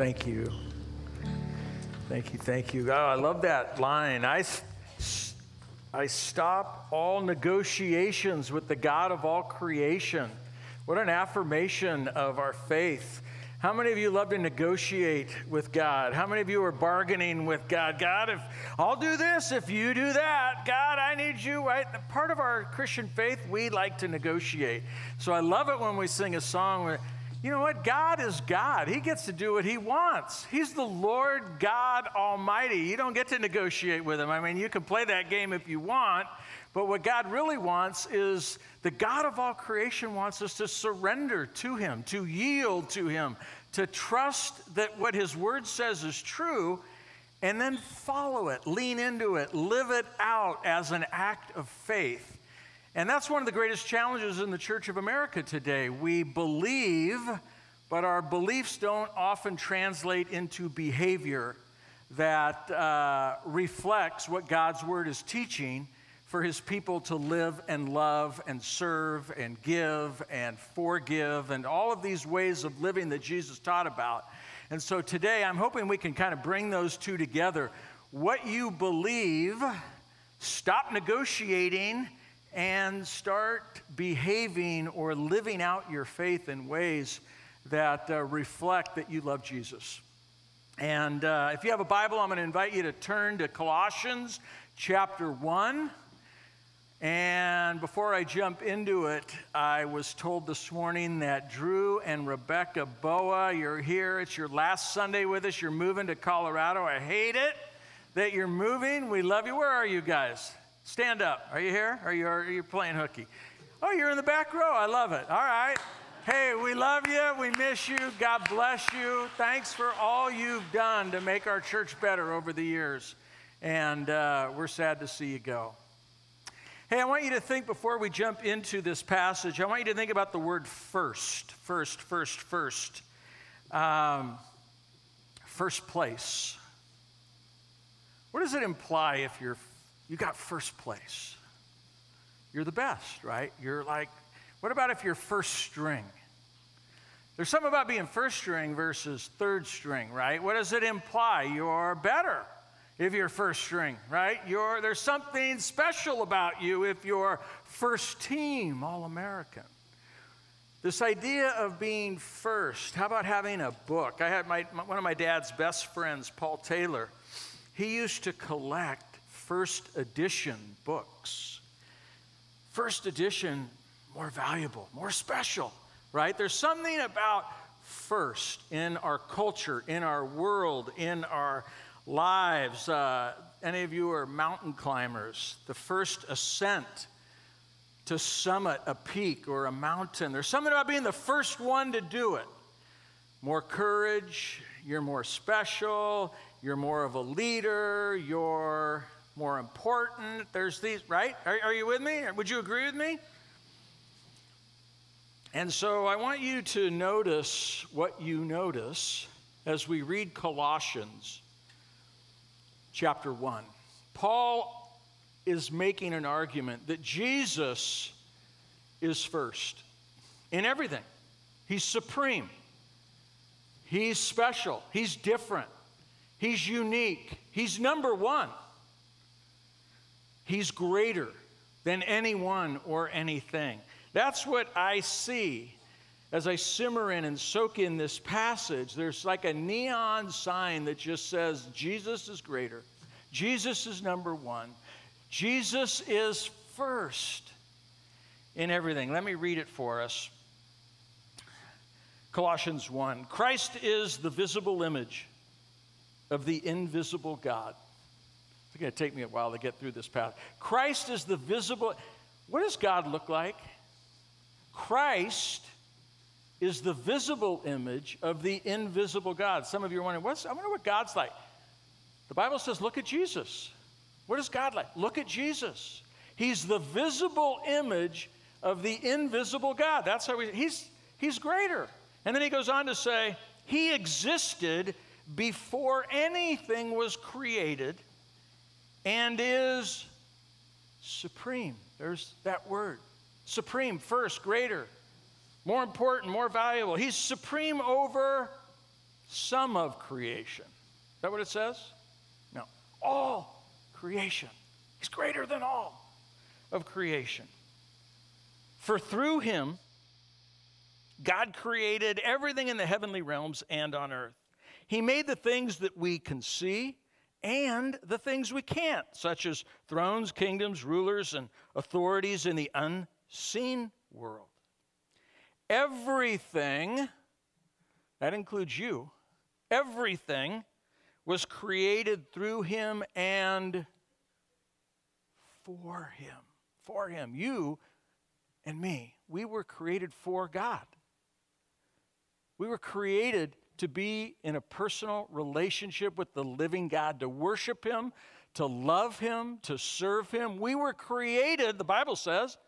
Thank you. Thank you. Thank you. Oh, I love that line. I, I stop all negotiations with the God of all creation. What an affirmation of our faith. How many of you love to negotiate with God? How many of you are bargaining with God? God, if I'll do this, if you do that, God, I need you, right? Part of our Christian faith, we like to negotiate. So I love it when we sing a song where you know what? God is God. He gets to do what He wants. He's the Lord God Almighty. You don't get to negotiate with Him. I mean, you can play that game if you want, but what God really wants is the God of all creation wants us to surrender to Him, to yield to Him, to trust that what His Word says is true, and then follow it, lean into it, live it out as an act of faith. And that's one of the greatest challenges in the Church of America today. We believe, but our beliefs don't often translate into behavior that uh, reflects what God's Word is teaching for His people to live and love and serve and give and forgive and all of these ways of living that Jesus taught about. And so today I'm hoping we can kind of bring those two together. What you believe, stop negotiating and start behaving or living out your faith in ways that uh, reflect that you love Jesus. And uh, if you have a Bible, I'm going to invite you to turn to Colossians chapter 1. And before I jump into it, I was told this morning that Drew and Rebecca Boa, you're here. It's your last Sunday with us. You're moving to Colorado. I hate it that you're moving. We love you. Where are you guys? Stand up. Are you here? Are you, are you playing hooky? Oh, you're in the back row. I love it. All right. Hey, we love you. We miss you. God bless you. Thanks for all you've done to make our church better over the years. And uh, we're sad to see you go. Hey, I want you to think before we jump into this passage, I want you to think about the word first. First, first, first. Um, first place. What does it imply if you're you got first place. You're the best, right? You're like, what about if you're first string? There's something about being first string versus third string, right? What does it imply? You're better if you're first string, right? You're, there's something special about you if you're first team All American. This idea of being first, how about having a book? I had my, one of my dad's best friends, Paul Taylor, he used to collect first edition books. First edition, more valuable, more special, right? There's something about first in our culture, in our world, in our lives. Uh, any of you are mountain climbers, the first ascent to summit a peak or a mountain. There's something about being the first one to do it. More courage, you're more special, you're more of a leader, you're more important. There's these, right? Are, are you with me? Would you agree with me? And so I want you to notice what you notice as we read Colossians chapter 1. Paul is making an argument that Jesus is first in everything. He's supreme. He's special. He's different. He's unique. He's number one. He's greater than anyone or anything. That's what I see as I simmer in and soak in this passage. There's like a neon sign that just says, Jesus is greater. Jesus is number one. Jesus is first in everything. Let me read it for us. Colossians 1 Christ is the visible image of the invisible God it's going to take me a while to get through this path. Christ is the visible. What does God look like? Christ is the visible image of the invisible God. Some of you are wondering, what's, I wonder what God's like. The Bible says, look at Jesus. What is God like? Look at Jesus. He's the visible image of the invisible God. That's how we, he's, he's greater. And then he goes on to say, He existed before anything was created and is supreme. There's that word. Supreme, first, greater, more important, more valuable. He's supreme over some of creation. Is that what it says? No. All creation. He's greater than all of creation. For through him, God created everything in the heavenly realms and on earth. He made the things that we can see and the things we can't, such as thrones, kingdoms, rulers, and authorities in the unseen world. Everything, that includes you, everything was created through him and for him. For him. You and me, we were created for God. We were created to be in a personal relationship with the living God, to worship Him, to love Him, to serve Him. We were created, the Bible says,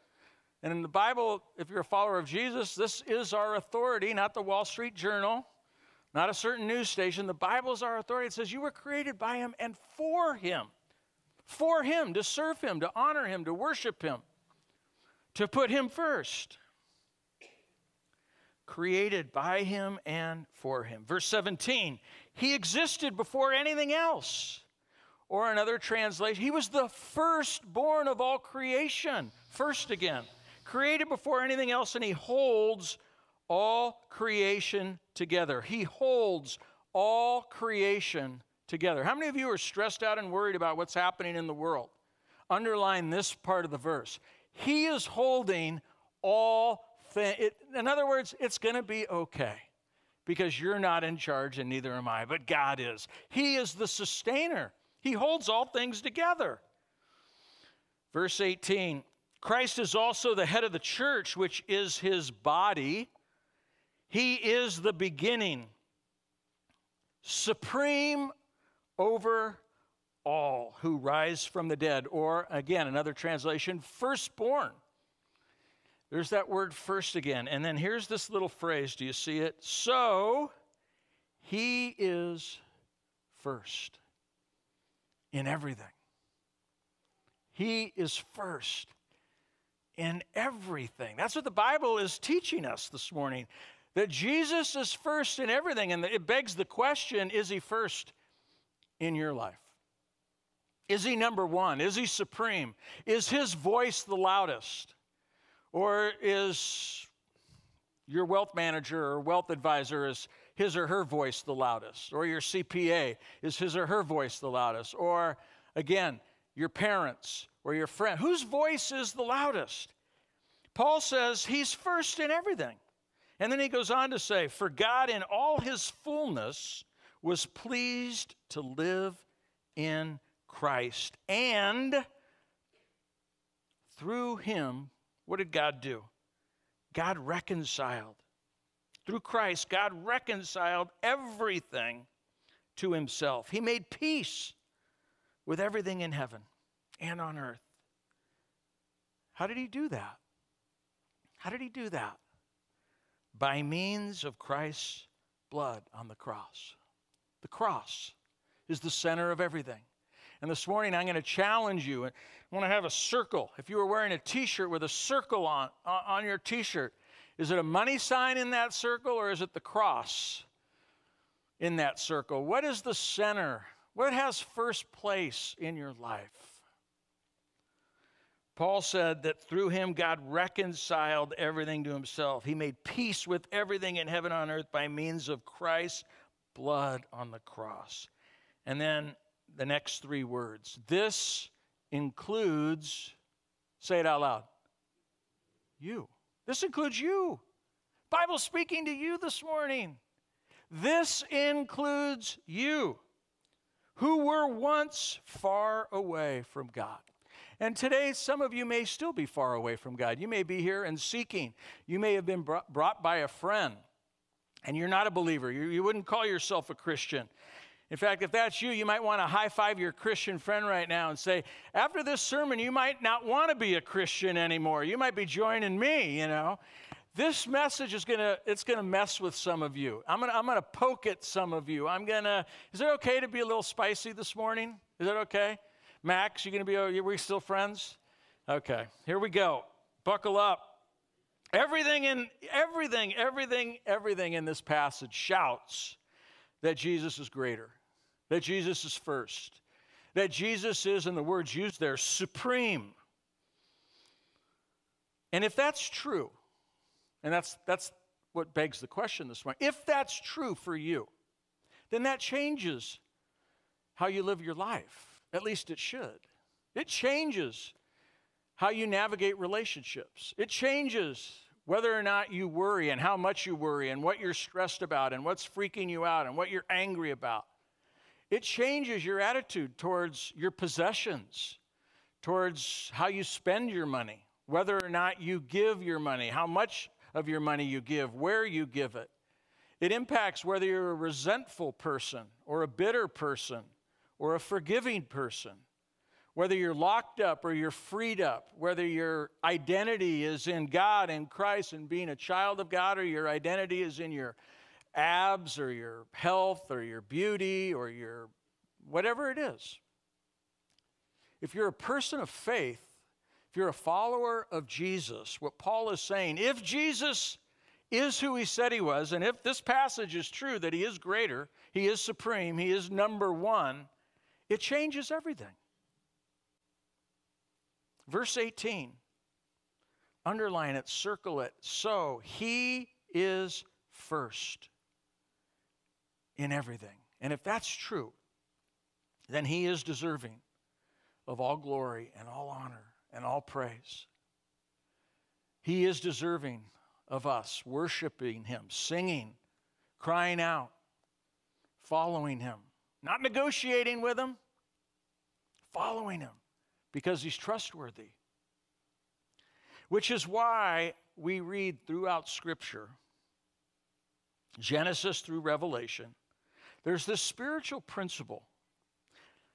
and in the Bible, if you're a follower of Jesus, this is our authority, not the Wall Street Journal, not a certain news station. The Bible is our authority. It says you were created by Him and for Him. For Him, to serve Him, to honor Him, to worship Him, to put Him first created by him and for him. Verse 17, he existed before anything else. Or another translation, he was the firstborn of all creation. First again, created before anything else, and he holds all creation together. He holds all creation together. How many of you are stressed out and worried about what's happening in the world? Underline this part of the verse. He is holding all thing. It, in other words, it's going to be okay because you're not in charge and neither am I, but God is. He is the sustainer, He holds all things together. Verse 18 Christ is also the head of the church, which is His body. He is the beginning, supreme over all who rise from the dead. Or again, another translation, firstborn there's that word first again. And then here's this little phrase. Do you see it? So he is first in everything. He is first in everything. That's what the Bible is teaching us this morning. That Jesus is first in everything. And it begs the question is he first in your life? Is he number one? Is he supreme? Is his voice the loudest? Or is your wealth manager or wealth advisor is his or her voice the loudest? Or your CPA is his or her voice the loudest? Or again, your parents or your friend, whose voice is the loudest? Paul says he's first in everything. And then he goes on to say, For God in all his fullness was pleased to live in Christ, and through him what did God do? God reconciled. Through Christ, God reconciled everything to himself. He made peace with everything in heaven and on earth. How did he do that? How did he do that? By means of Christ's blood on the cross. The cross is the center of everything. And this morning I'm going to challenge you. I want to have a circle. If you were wearing a t shirt with a circle on, on your t shirt, is it a money sign in that circle or is it the cross in that circle? What is the center? What has first place in your life? Paul said that through him God reconciled everything to himself. He made peace with everything in heaven and on earth by means of Christ's blood on the cross. And then the next three words. This includes, say it out loud, you. This includes you. Bible speaking to you this morning. This includes you who were once far away from God. And today, some of you may still be far away from God. You may be here and seeking. You may have been brought by a friend, and you're not a believer. You, wouldn't call yourself a Christian. In fact, if that's you, you might want to high five your Christian friend right now and say, after this sermon, you might not want to be a Christian anymore. You might be joining me, you know. This message is gonna, it's gonna mess with some of you. I'm gonna, I'm gonna poke at some of you. I'm gonna, is it okay to be a little spicy this morning? Is that okay? Max, you gonna be, are we still friends? Okay, here we go. Buckle up. Everything in, everything, everything, everything in this passage shouts that Jesus is greater that Jesus is first, that Jesus is, in the words used there, supreme. And if that's true, and that's, that's what begs the question this morning, if that's true for you, then that changes how you live your life. At least it should. It changes how you navigate relationships. It changes whether or not you worry and how much you worry and what you're stressed about and what's freaking you out and what you're angry about. It changes your attitude towards your possessions, towards how you spend your money, whether or not you give your money, how much of your money you give, where you give it. It impacts whether you're a resentful person or a bitter person or a forgiving person, whether you're locked up or you're freed up, whether your identity is in God and Christ and being a child of God or your identity is in your abs or your health or your beauty or your whatever it is. If you're a person of faith, if you're a follower of Jesus, what Paul is saying, if Jesus is who he said he was, and if this passage is true that he is greater, he is supreme, he is number one, it changes everything. Verse 18, underline it, circle it. So he is first in everything. And if that's true, then he is deserving of all glory and all honor and all praise. He is deserving of us worshiping him, singing, crying out, following him, not negotiating with him, following him because he's trustworthy. Which is why we read throughout Scripture, Genesis through Revelation, there's this spiritual principle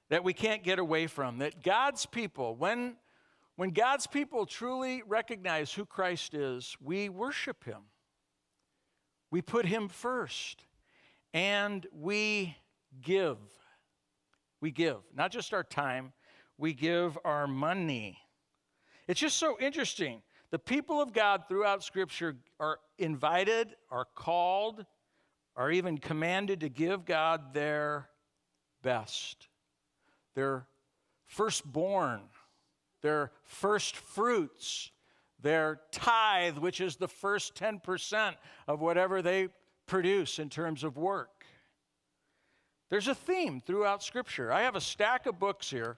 that we can't get away from that God's people, when, when God's people truly recognize who Christ is, we worship him. We put him first and we give. We give, not just our time, we give our money. It's just so interesting. The people of God throughout Scripture are invited, are called, are even commanded to give God their best, their firstborn, their first fruits, their tithe, which is the first 10% of whatever they produce in terms of work. There's a theme throughout Scripture. I have a stack of books here.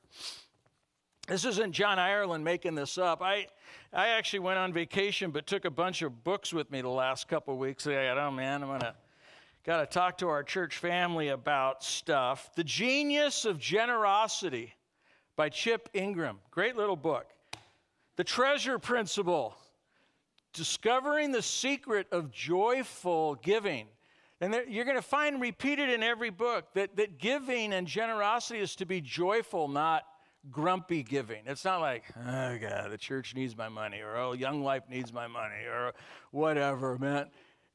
This isn't Jon Ireland making this up. I, I actually went on vacation but took a bunch of books with me the last couple weeks. I thought, oh man, I'm going to got to talk to our church family about stuff. The Genius of Generosity by Chip Ingram. Great little book. The Treasure Principle. Discovering the secret of joyful giving. And there, you're going to find repeated in every book that, that giving and generosity is to be joyful, not grumpy giving. It's not like, oh, God, the church needs my money, or oh, Young Life needs my money, or whatever, man.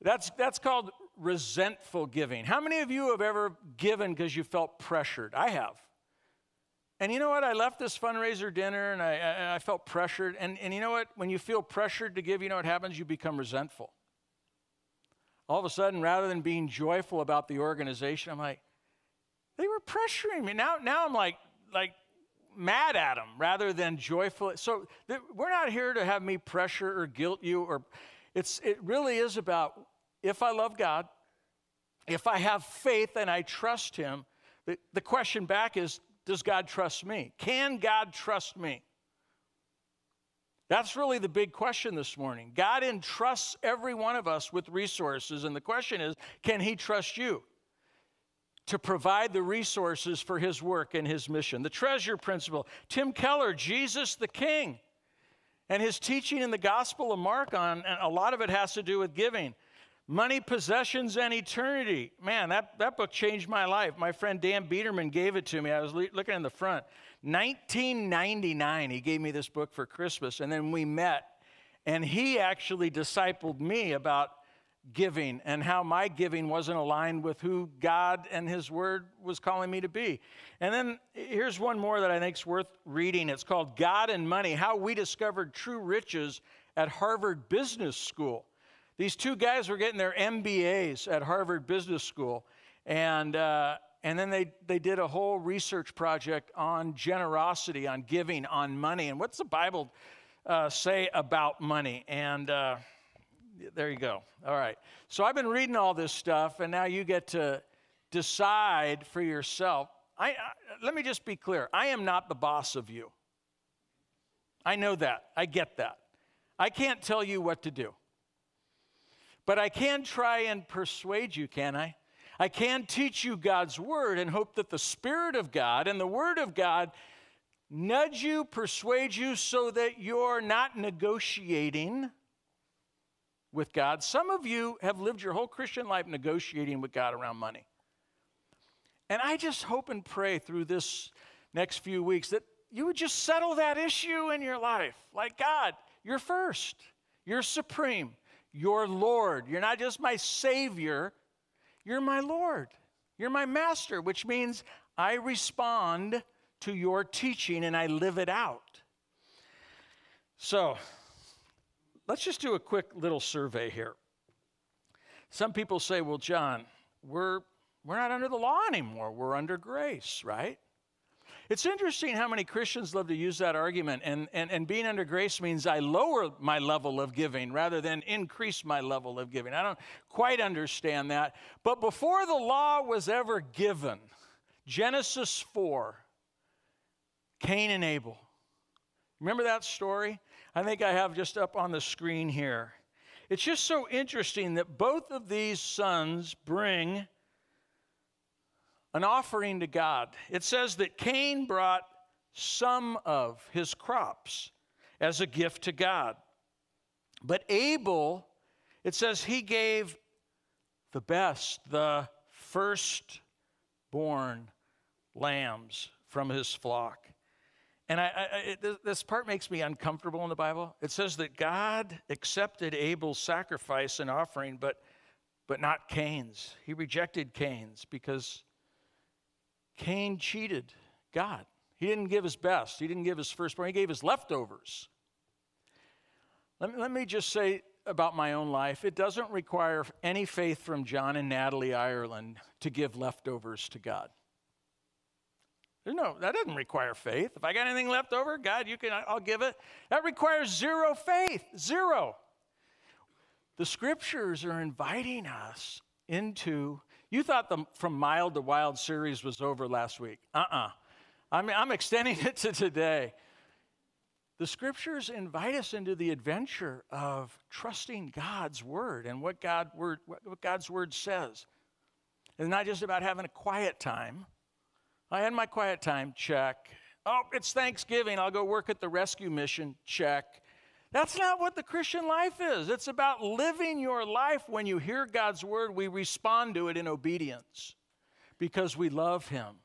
That's, that's called resentful giving. How many of you have ever given because you felt pressured? I have. And you know what? I left this fundraiser dinner and I, I, I felt pressured. And, and you know what? When you feel pressured to give, you know what happens? You become resentful. All of a sudden, rather than being joyful about the organization, I'm like, they were pressuring me. Now, now I'm like, like mad at them rather than joyful. So th- we're not here to have me pressure or guilt you or it's it really is about if I love God, if I have faith and I trust Him, the, the question back is Does God trust me? Can God trust me? That's really the big question this morning. God entrusts every one of us with resources, and the question is Can He trust you? to provide the resources for his work and his mission. The treasure principle, Tim Keller, Jesus the King, and his teaching in the Gospel of Mark on, and a lot of it has to do with giving. Money, Possessions, and Eternity. Man, that, that book changed my life. My friend Dan Biederman gave it to me. I was le- looking in the front. 1999, he gave me this book for Christmas, and then we met, and he actually discipled me about giving and how my giving wasn't aligned with who God and His Word was calling me to be. And then here's one more that I think is worth reading. It's called God and Money How We Discovered True Riches at Harvard Business School. These two guys were getting their MBAs at Harvard Business School. And, uh, and then they, they did a whole research project on generosity, on giving, on money. And what's the Bible uh, say about money? And uh, there you go. All right. So I've been reading all this stuff, and now you get to decide for yourself. I, I, let me just be clear I am not the boss of you. I know that. I get that. I can't tell you what to do. But I can try and persuade you, can I? I can teach you God's word and hope that the Spirit of God and the Word of God nudge you, persuade you so that you're not negotiating with God. Some of you have lived your whole Christian life negotiating with God around money. And I just hope and pray through this next few weeks that you would just settle that issue in your life. Like, God, you're first, you're supreme. You're Lord. You're not just my Savior, you're my Lord. You're my Master, which means I respond to your teaching and I live it out. So, let's just do a quick little survey here. Some people say, well, Jon, we're, we're not under the law anymore, we're under grace, right? It's interesting how many Christians love to use that argument, and, and, and being under grace means I lower my level of giving rather than increase my level of giving. I don't quite understand that. But before the law was ever given, Genesis 4, Cain and Abel. Remember that story? I think I have just up on the screen here. It's just so interesting that both of these sons bring an offering to God. It says that Cain brought some of his crops as a gift to God. But Abel, it says he gave the best, the firstborn lambs from his flock. And I, I, it, this part makes me uncomfortable in the Bible. It says that God accepted Abel's sacrifice and offering, but, but not Cain's. He rejected Cain's because Cain cheated God. He didn't give his best, he didn't give his firstborn, he gave his leftovers. Let me, let me just say about my own life it doesn't require any faith from Jon and Natalie Ireland to give leftovers to God. No, that doesn't require faith. If I got anything left over, God, you can I'll give it. That requires zero faith. Zero. The scriptures are inviting us into you thought the From Mild to Wild series was over last week. Uh uh-uh. uh. I mean, I'm extending it to today. The scriptures invite us into the adventure of trusting God's word and what, God word, what God's word says. It's not just about having a quiet time. I had my quiet time, check. Oh, it's Thanksgiving. I'll go work at the rescue mission, check. That's not what the Christian life is. It's about living your life when you hear God's word, we respond to it in obedience because we love Him.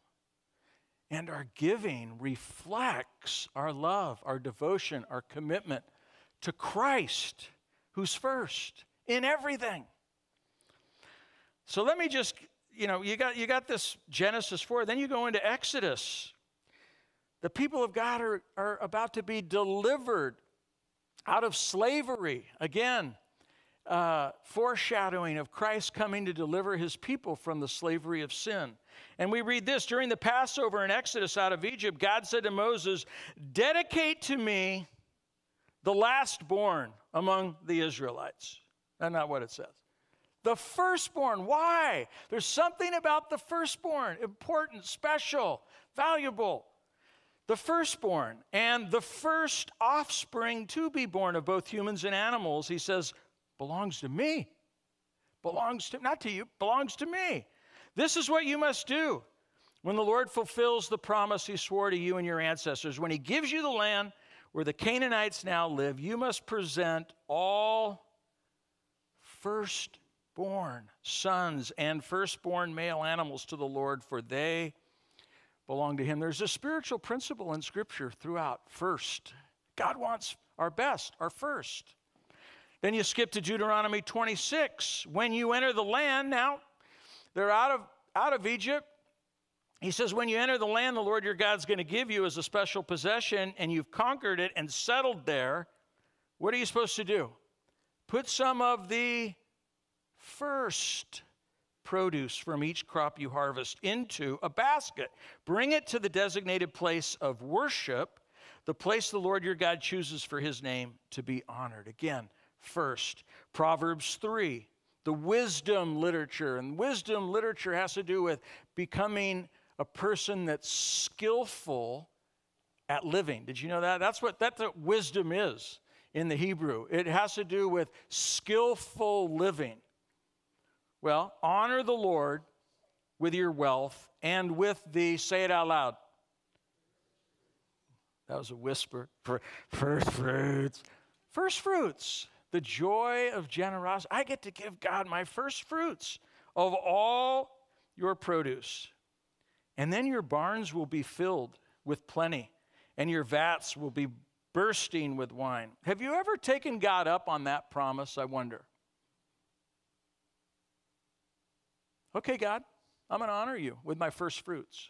And our giving reflects our love, our devotion, our commitment to Christ, who's first in everything. So let me just, you know, you got, you got this Genesis 4, then you go into Exodus. The people of God are, are about to be delivered out of slavery. Again, uh, foreshadowing of Christ coming to deliver his people from the slavery of sin. And we read this during the Passover in Exodus out of Egypt, God said to Moses, Dedicate to me the last born among the Israelites. That's not what it says. The firstborn. Why? There's something about the firstborn important, special, valuable the firstborn and the first offspring to be born of both humans and animals, he says, belongs to me. Belongs to, not to you, belongs to me. This is what you must do when the Lord fulfills the promise he swore to you and your ancestors. When he gives you the land where the Canaanites now live, you must present all firstborn sons and firstborn male animals to the Lord, for they belong to him. There's a spiritual principle in Scripture throughout. First, God wants our best, our first. Then you skip to Deuteronomy 26. When you enter the land, now they're out of, out of Egypt. He says, When you enter the land the Lord your God's going to give you as a special possession, and you've conquered it and settled there, what are you supposed to do? Put some of the first produce from each crop you harvest into a basket. Bring it to the designated place of worship, the place the Lord your God chooses for his name to be honored. Again, first. Proverbs 3, the wisdom literature. And wisdom literature has to do with becoming a person that's skillful at living. Did you know that? That's what, that's what wisdom is in the Hebrew. It has to do with skillful living. Well, honor the Lord with your wealth and with the, say it out loud. That was a whisper. First fruits. First fruits. The joy of generosity. I get to give God my first fruits of all your produce. And then your barns will be filled with plenty, and your vats will be bursting with wine. Have you ever taken God up on that promise? I wonder. Okay, God, I'm going to honor you with my first fruits.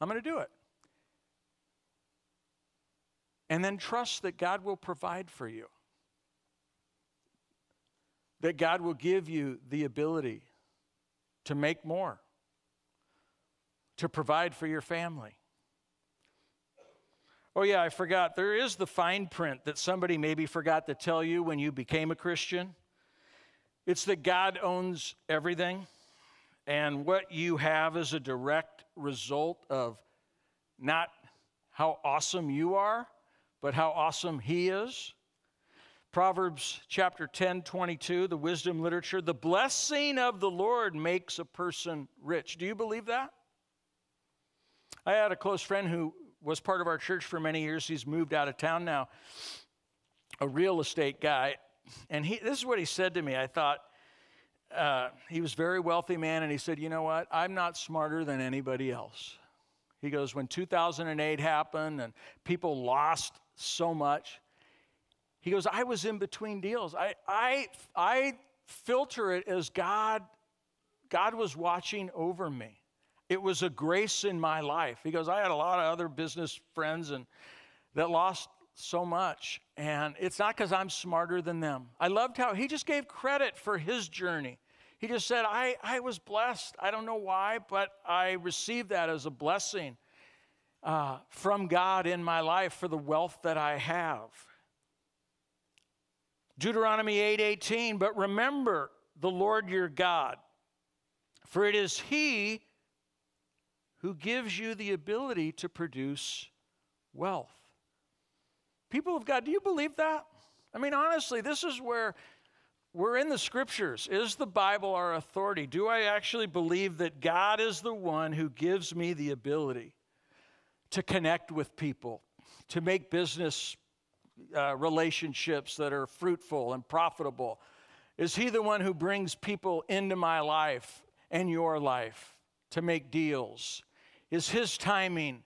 I'm going to do it. And then trust that God will provide for you, that God will give you the ability to make more to provide for your family. Oh, yeah, I forgot. There is the fine print that somebody maybe forgot to tell you when you became a Christian. It's that God owns everything, and what you have is a direct result of not how awesome you are, but how awesome He is. Proverbs chapter 10, 22, the wisdom literature, the blessing of the Lord makes a person rich. Do you believe that? I had a close friend who was part of our church for many years. He's moved out of town now, a real estate guy. And he, this is what he said to me. I thought, uh, he was a very wealthy man, and he said, You know what? I'm not smarter than anybody else. He goes, When 2008 happened and people lost so much, he goes, I was in between deals. I, I, I filter it as God, God was watching over me. It was a grace in my life. He goes, I had a lot of other business friends and that lost so much. And it's not because I'm smarter than them. I loved how he just gave credit for his journey. He just said, I, I was blessed. I don't know why, but I received that as a blessing uh, from God in my life for the wealth that I have. Deuteronomy 8:18, but remember the Lord your God, for it is he who gives you the ability to produce wealth. People of God, do you believe that? I mean, honestly, this is where we're in the scriptures. Is the Bible our authority? Do I actually believe that God is the one who gives me the ability to connect with people, to make business uh, relationships that are fruitful and profitable? Is He the one who brings people into my life and your life to make deals? Is His timing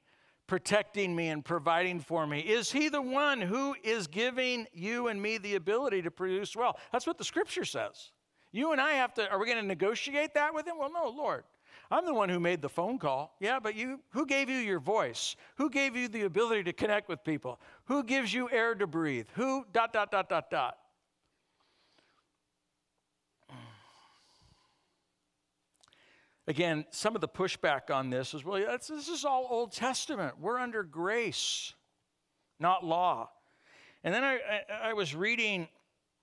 protecting me and providing for me? Is He the one who is giving you and me the ability to produce well? That's what the scripture says. You and I have to, are we going to negotiate that with Him? Well, no, Lord. I'm the one who made the phone call. Yeah, but you, who gave you your voice? Who gave you the ability to connect with people? Who gives you air to breathe? Who, dot, dot, dot, dot, dot. Again, some of the pushback on this is well, this is all Old Testament. We're under grace, not law. And then I, I, was reading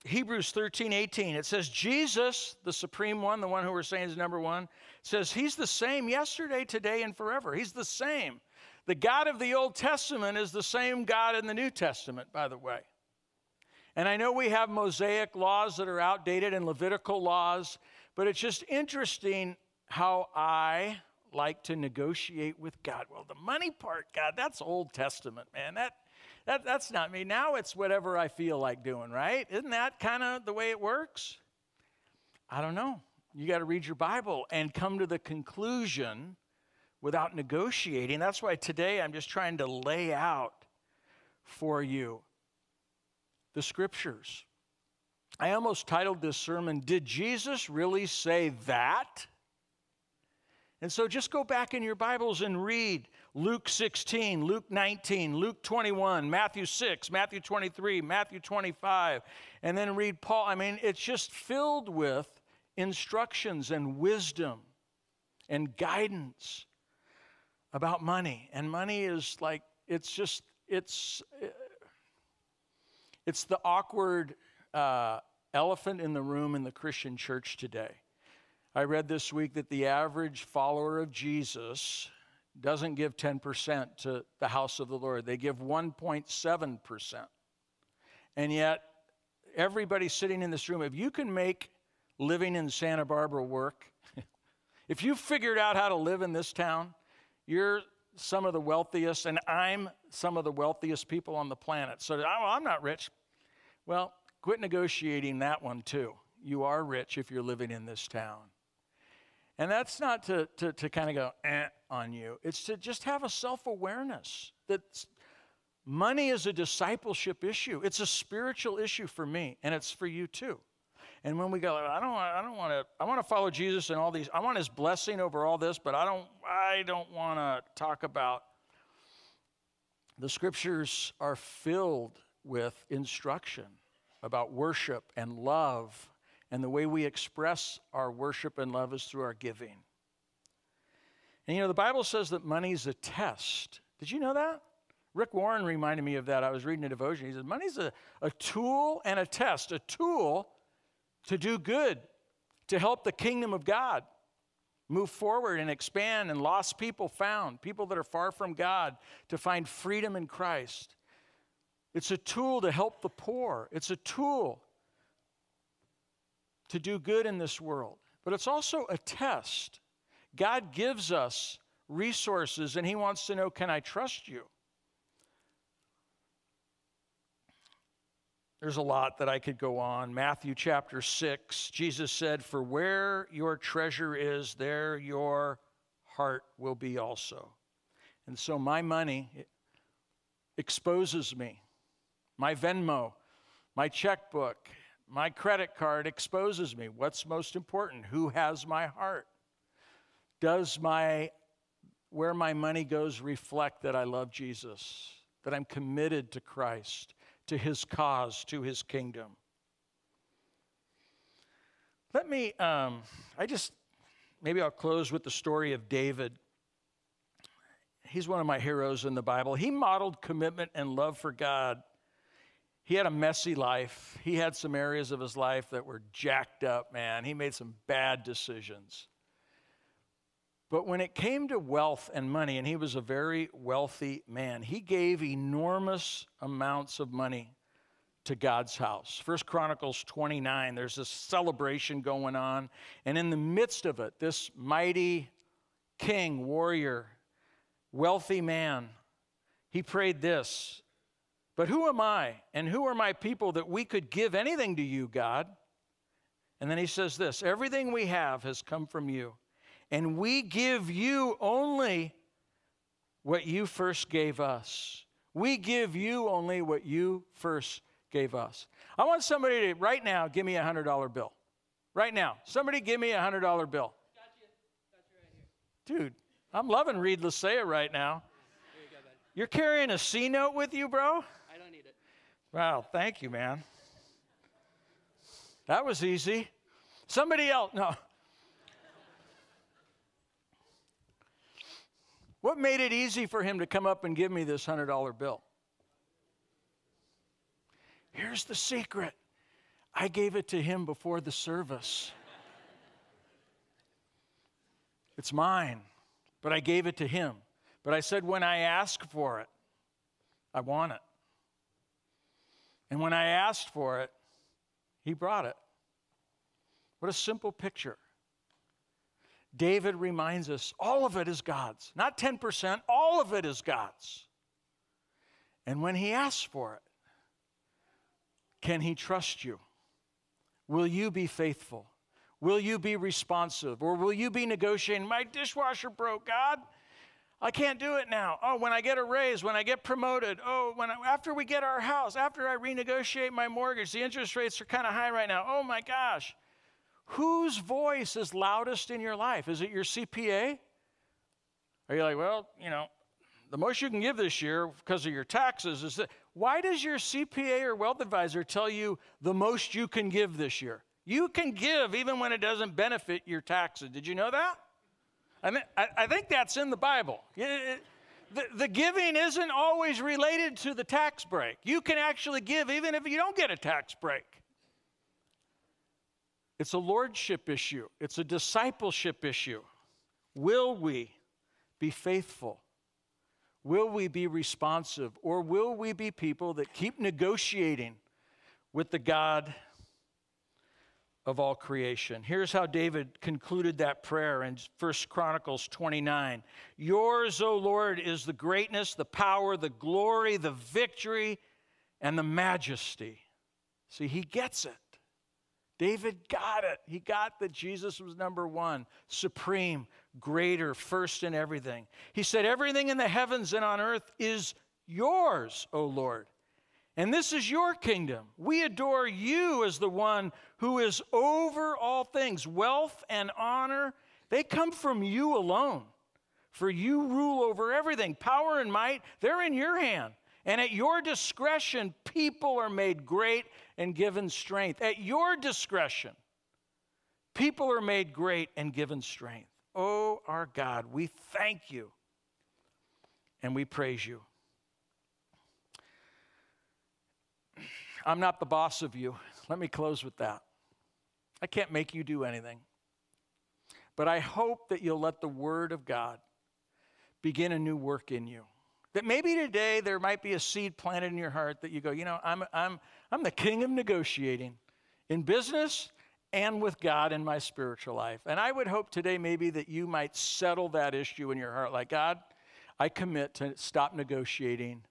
Hebrews 13, 18. It says, Jesus, the supreme one, the one who we're saying is number one, says he's the same yesterday, today, and forever. He's the same. The God of the Old Testament is the same God in the New Testament, by the way. And I know we have Mosaic laws that are outdated and Levitical laws, but it's just interesting how I like to negotiate with God. Well, the money part, God, that's Old Testament, man. That, that, that's not me. Now it's whatever I feel like doing, right? Isn't that kind of the way it works? I don't know. You got to read your Bible and come to the conclusion without negotiating. That's why today I'm just trying to lay out for you the scriptures. I almost titled this sermon, Did Jesus Really Say That? And so just go back in your Bibles and read Luke 16, Luke 19, Luke 21, Matthew 6, Matthew 23, Matthew 25, and then read Paul. I mean, it's just filled with instructions and wisdom and guidance about money. And money is like, it's just, it's, it's the awkward uh, elephant in the room in the Christian church today. I read this week that the average follower of Jesus doesn't give 10% to the house of the Lord, they give 1.7%. And yet, everybody sitting in this room, if you can make living in Santa Barbara work, if you've figured out how to live in this town, you're some of the wealthiest, and I'm some of the wealthiest people on the planet. So oh, I'm not rich. Well, quit negotiating that one too. You are rich if you're living in this town. And that's not to, to, to kind of go eh on you, it's to just have a self awareness that money is a discipleship issue. It's a spiritual issue for me, and it's for you too. And when we go, I don't, I don't want to, I want to follow Jesus and all these, I want his blessing over all this, but I don't, I don't want to talk about. The scriptures are filled with instruction about worship and love and the way we express our worship and love is through our giving. And you know, the Bible says that money's a test. Did you know that? Rick Warren reminded me of that. I was reading a devotion. He said, Money's a, a tool and a test, a tool to do good, to help the kingdom of God move forward and expand, and lost people found, people that are far from God, to find freedom in Christ. It's a tool to help the poor, it's a tool to do good in this world. But it's also a test. God gives us resources and He wants to know can I trust you? There's a lot that I could go on. Matthew chapter 6, Jesus said, For where your treasure is, there your heart will be also. And so my money exposes me. My Venmo, my checkbook, my credit card exposes me. What's most important? Who has my heart? Does my where my money goes reflect that I love Jesus, that I'm committed to Christ, to his cause, to his kingdom? Let me, um, I just, maybe I'll close with the story of David. He's one of my heroes in the Bible. He modeled commitment and love for God he had a messy life. He had some areas of his life that were jacked up, man. He made some bad decisions. But when it came to wealth and money, and he was a very wealthy man, he gave enormous amounts of money to God's house. First Chronicles 29, there's this celebration going on, and in the midst of it, this mighty king, warrior, wealthy man, he prayed this but who am I and who are my people that we could give anything to you, God? And then he says this everything we have has come from you, and we give you only what you first gave us. We give you only what you first gave us. I want somebody to right now give me a $100 bill. Right now. Somebody give me a $100 bill. Dude, I'm loving Reed Lasea right now. You're carrying a C note with you, bro? Wow, thank you, man. That was easy. Somebody else, no. What made it easy for him to come up and give me this $100 bill? Here's the secret I gave it to him before the service. It's mine, but I gave it to him. But I said, when I ask for it, I want it. And when I asked for it, he brought it. What a simple picture. David reminds us all of it is God's. Not 10%, all of it is God's. And when he asks for it, can he trust you? Will you be faithful? Will you be responsive? Or will you be negotiating? My dishwasher broke, God. I can't do it now. Oh, when I get a raise, when I get promoted, oh, when I, after we get our house, after I renegotiate my mortgage, the interest rates are kind of high right now. Oh my gosh. Whose voice is loudest in your life? Is it your CPA? Are you like, well, you know, the most you can give this year because of your taxes is that why does your CPA or wealth advisor tell you the most you can give this year? You can give even when it doesn't benefit your taxes. Did you know that? I, I, think that's in the Bible. the, the giving isn't always related to the tax break. You can actually give even if you don't get a tax break. It's a lordship issue, it's a discipleship issue. Will we be faithful? Will we be responsive? Or will we be people that keep negotiating with the God of all creation? Here's how David concluded that prayer in 1 Chronicles 29. Yours, O Lord, is the greatness, the power, the glory, the victory, and the majesty. See, he gets it. David got it. He got that Jesus was number one, supreme, greater, first in everything. He said, Everything in the heavens and on earth is yours, O Lord. And this is your kingdom. We adore you as the one who is over all things. Wealth and honor, they come from you alone. For you rule over everything. Power and might, they're in your hand. And at your discretion, people are made great and given strength. At your discretion, people are made great and given strength. Oh, our God, we thank you and we praise you. I'm not the boss of you. Let me close with that. I can't make you do anything. But I hope that you'll let the Word of God begin a new work in you. That maybe today there might be a seed planted in your heart that you go, you know, I'm, I'm, I'm the king of negotiating in business and with God in my spiritual life. And I would hope today maybe that you might settle that issue in your heart like, God, I commit to stop negotiating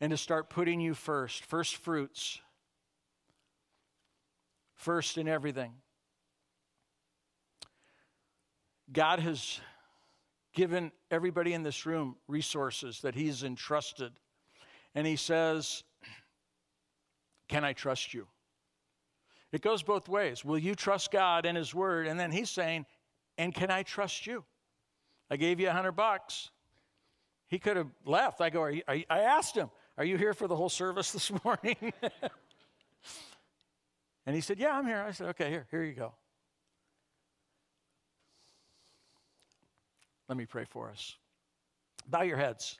and to start putting you first, first fruits, first in everything. God has given everybody in this room resources that He's entrusted. And He says, Can I trust you? It goes both ways. Will you trust God and His Word? And then He's saying, And can I trust you? I gave you a hundred bucks. He could have left. I go, you, I asked him, Are you here for the whole service this morning? and he said, Yeah, I'm here. I said, Okay, here, here you go. Let me pray for us. Bow your heads.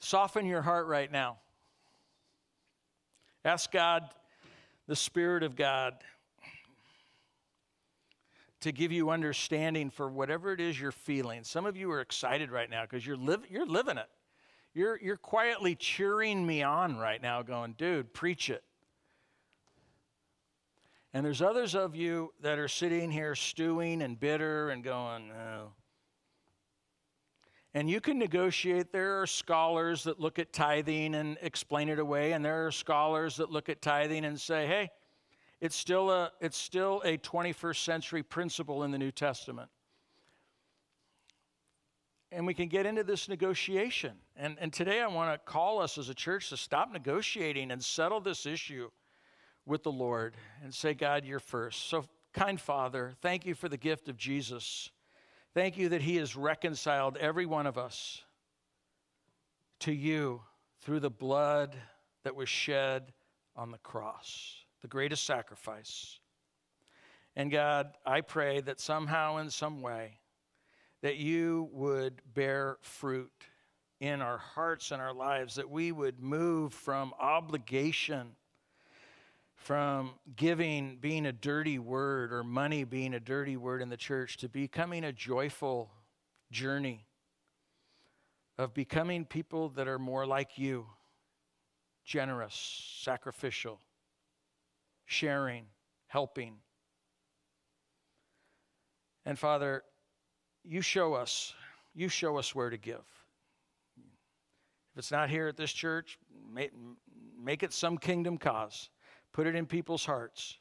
Soften your heart right now. Ask God, the Spirit of God, to give you understanding for whatever it is you're feeling. Some of you are excited right now because you're, live, you're living it. You're, you're quietly cheering me on right now, going, dude, preach it. And there's others of you that are sitting here stewing and bitter and going, oh, and you can negotiate. There are scholars that look at tithing and explain it away, and there are scholars that look at tithing and say, hey, it's still a, it's still a 21st century principle in the New Testament. And we can get into this negotiation. And, and today I want to call us as a church to stop negotiating and settle this issue with the Lord and say, God, you're first. So, kind Father, thank you for the gift of Jesus. Thank you that He has reconciled every one of us to you through the blood that was shed on the cross, the greatest sacrifice. And God, I pray that somehow, in some way, that you would bear fruit in our hearts and our lives, that we would move from obligation from giving being a dirty word or money being a dirty word in the church to becoming a joyful journey of becoming people that are more like you generous, sacrificial, sharing, helping. And Father, you show us, you show us where to give. If it's not here at this church, make, it some kingdom cause. Put it in people's hearts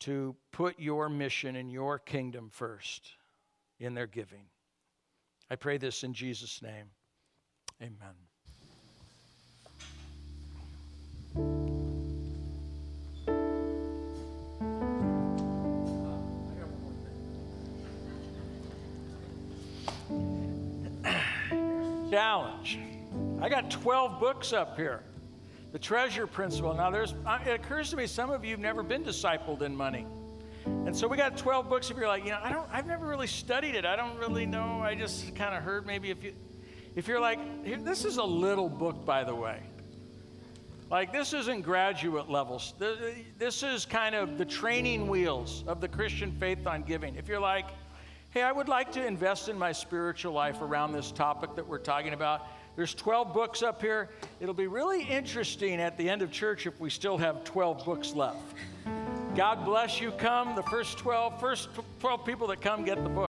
to put your mission and your kingdom first in their giving. I pray this in Jesus' name. Amen. Challenge. I got 12 books up here. The treasure principle. Now, there's, uh, it occurs to me some of you have never been discipled in money. And so we got 12 books. If you're like, you know, I don't, I've never really studied it. I don't really know. I just kind of heard maybe if you, if you're like, this is a little book, by the way. Like, this isn't graduate levels. This is kind of the training wheels of the Christian faith on giving. If you're like, hey, I would like to invest in my spiritual life around this topic that we're talking about, there's 12 books up here. It'll be really interesting at the end of church if we still have 12 books left. God bless you. Come, the first 12, first 12 people that come get the book.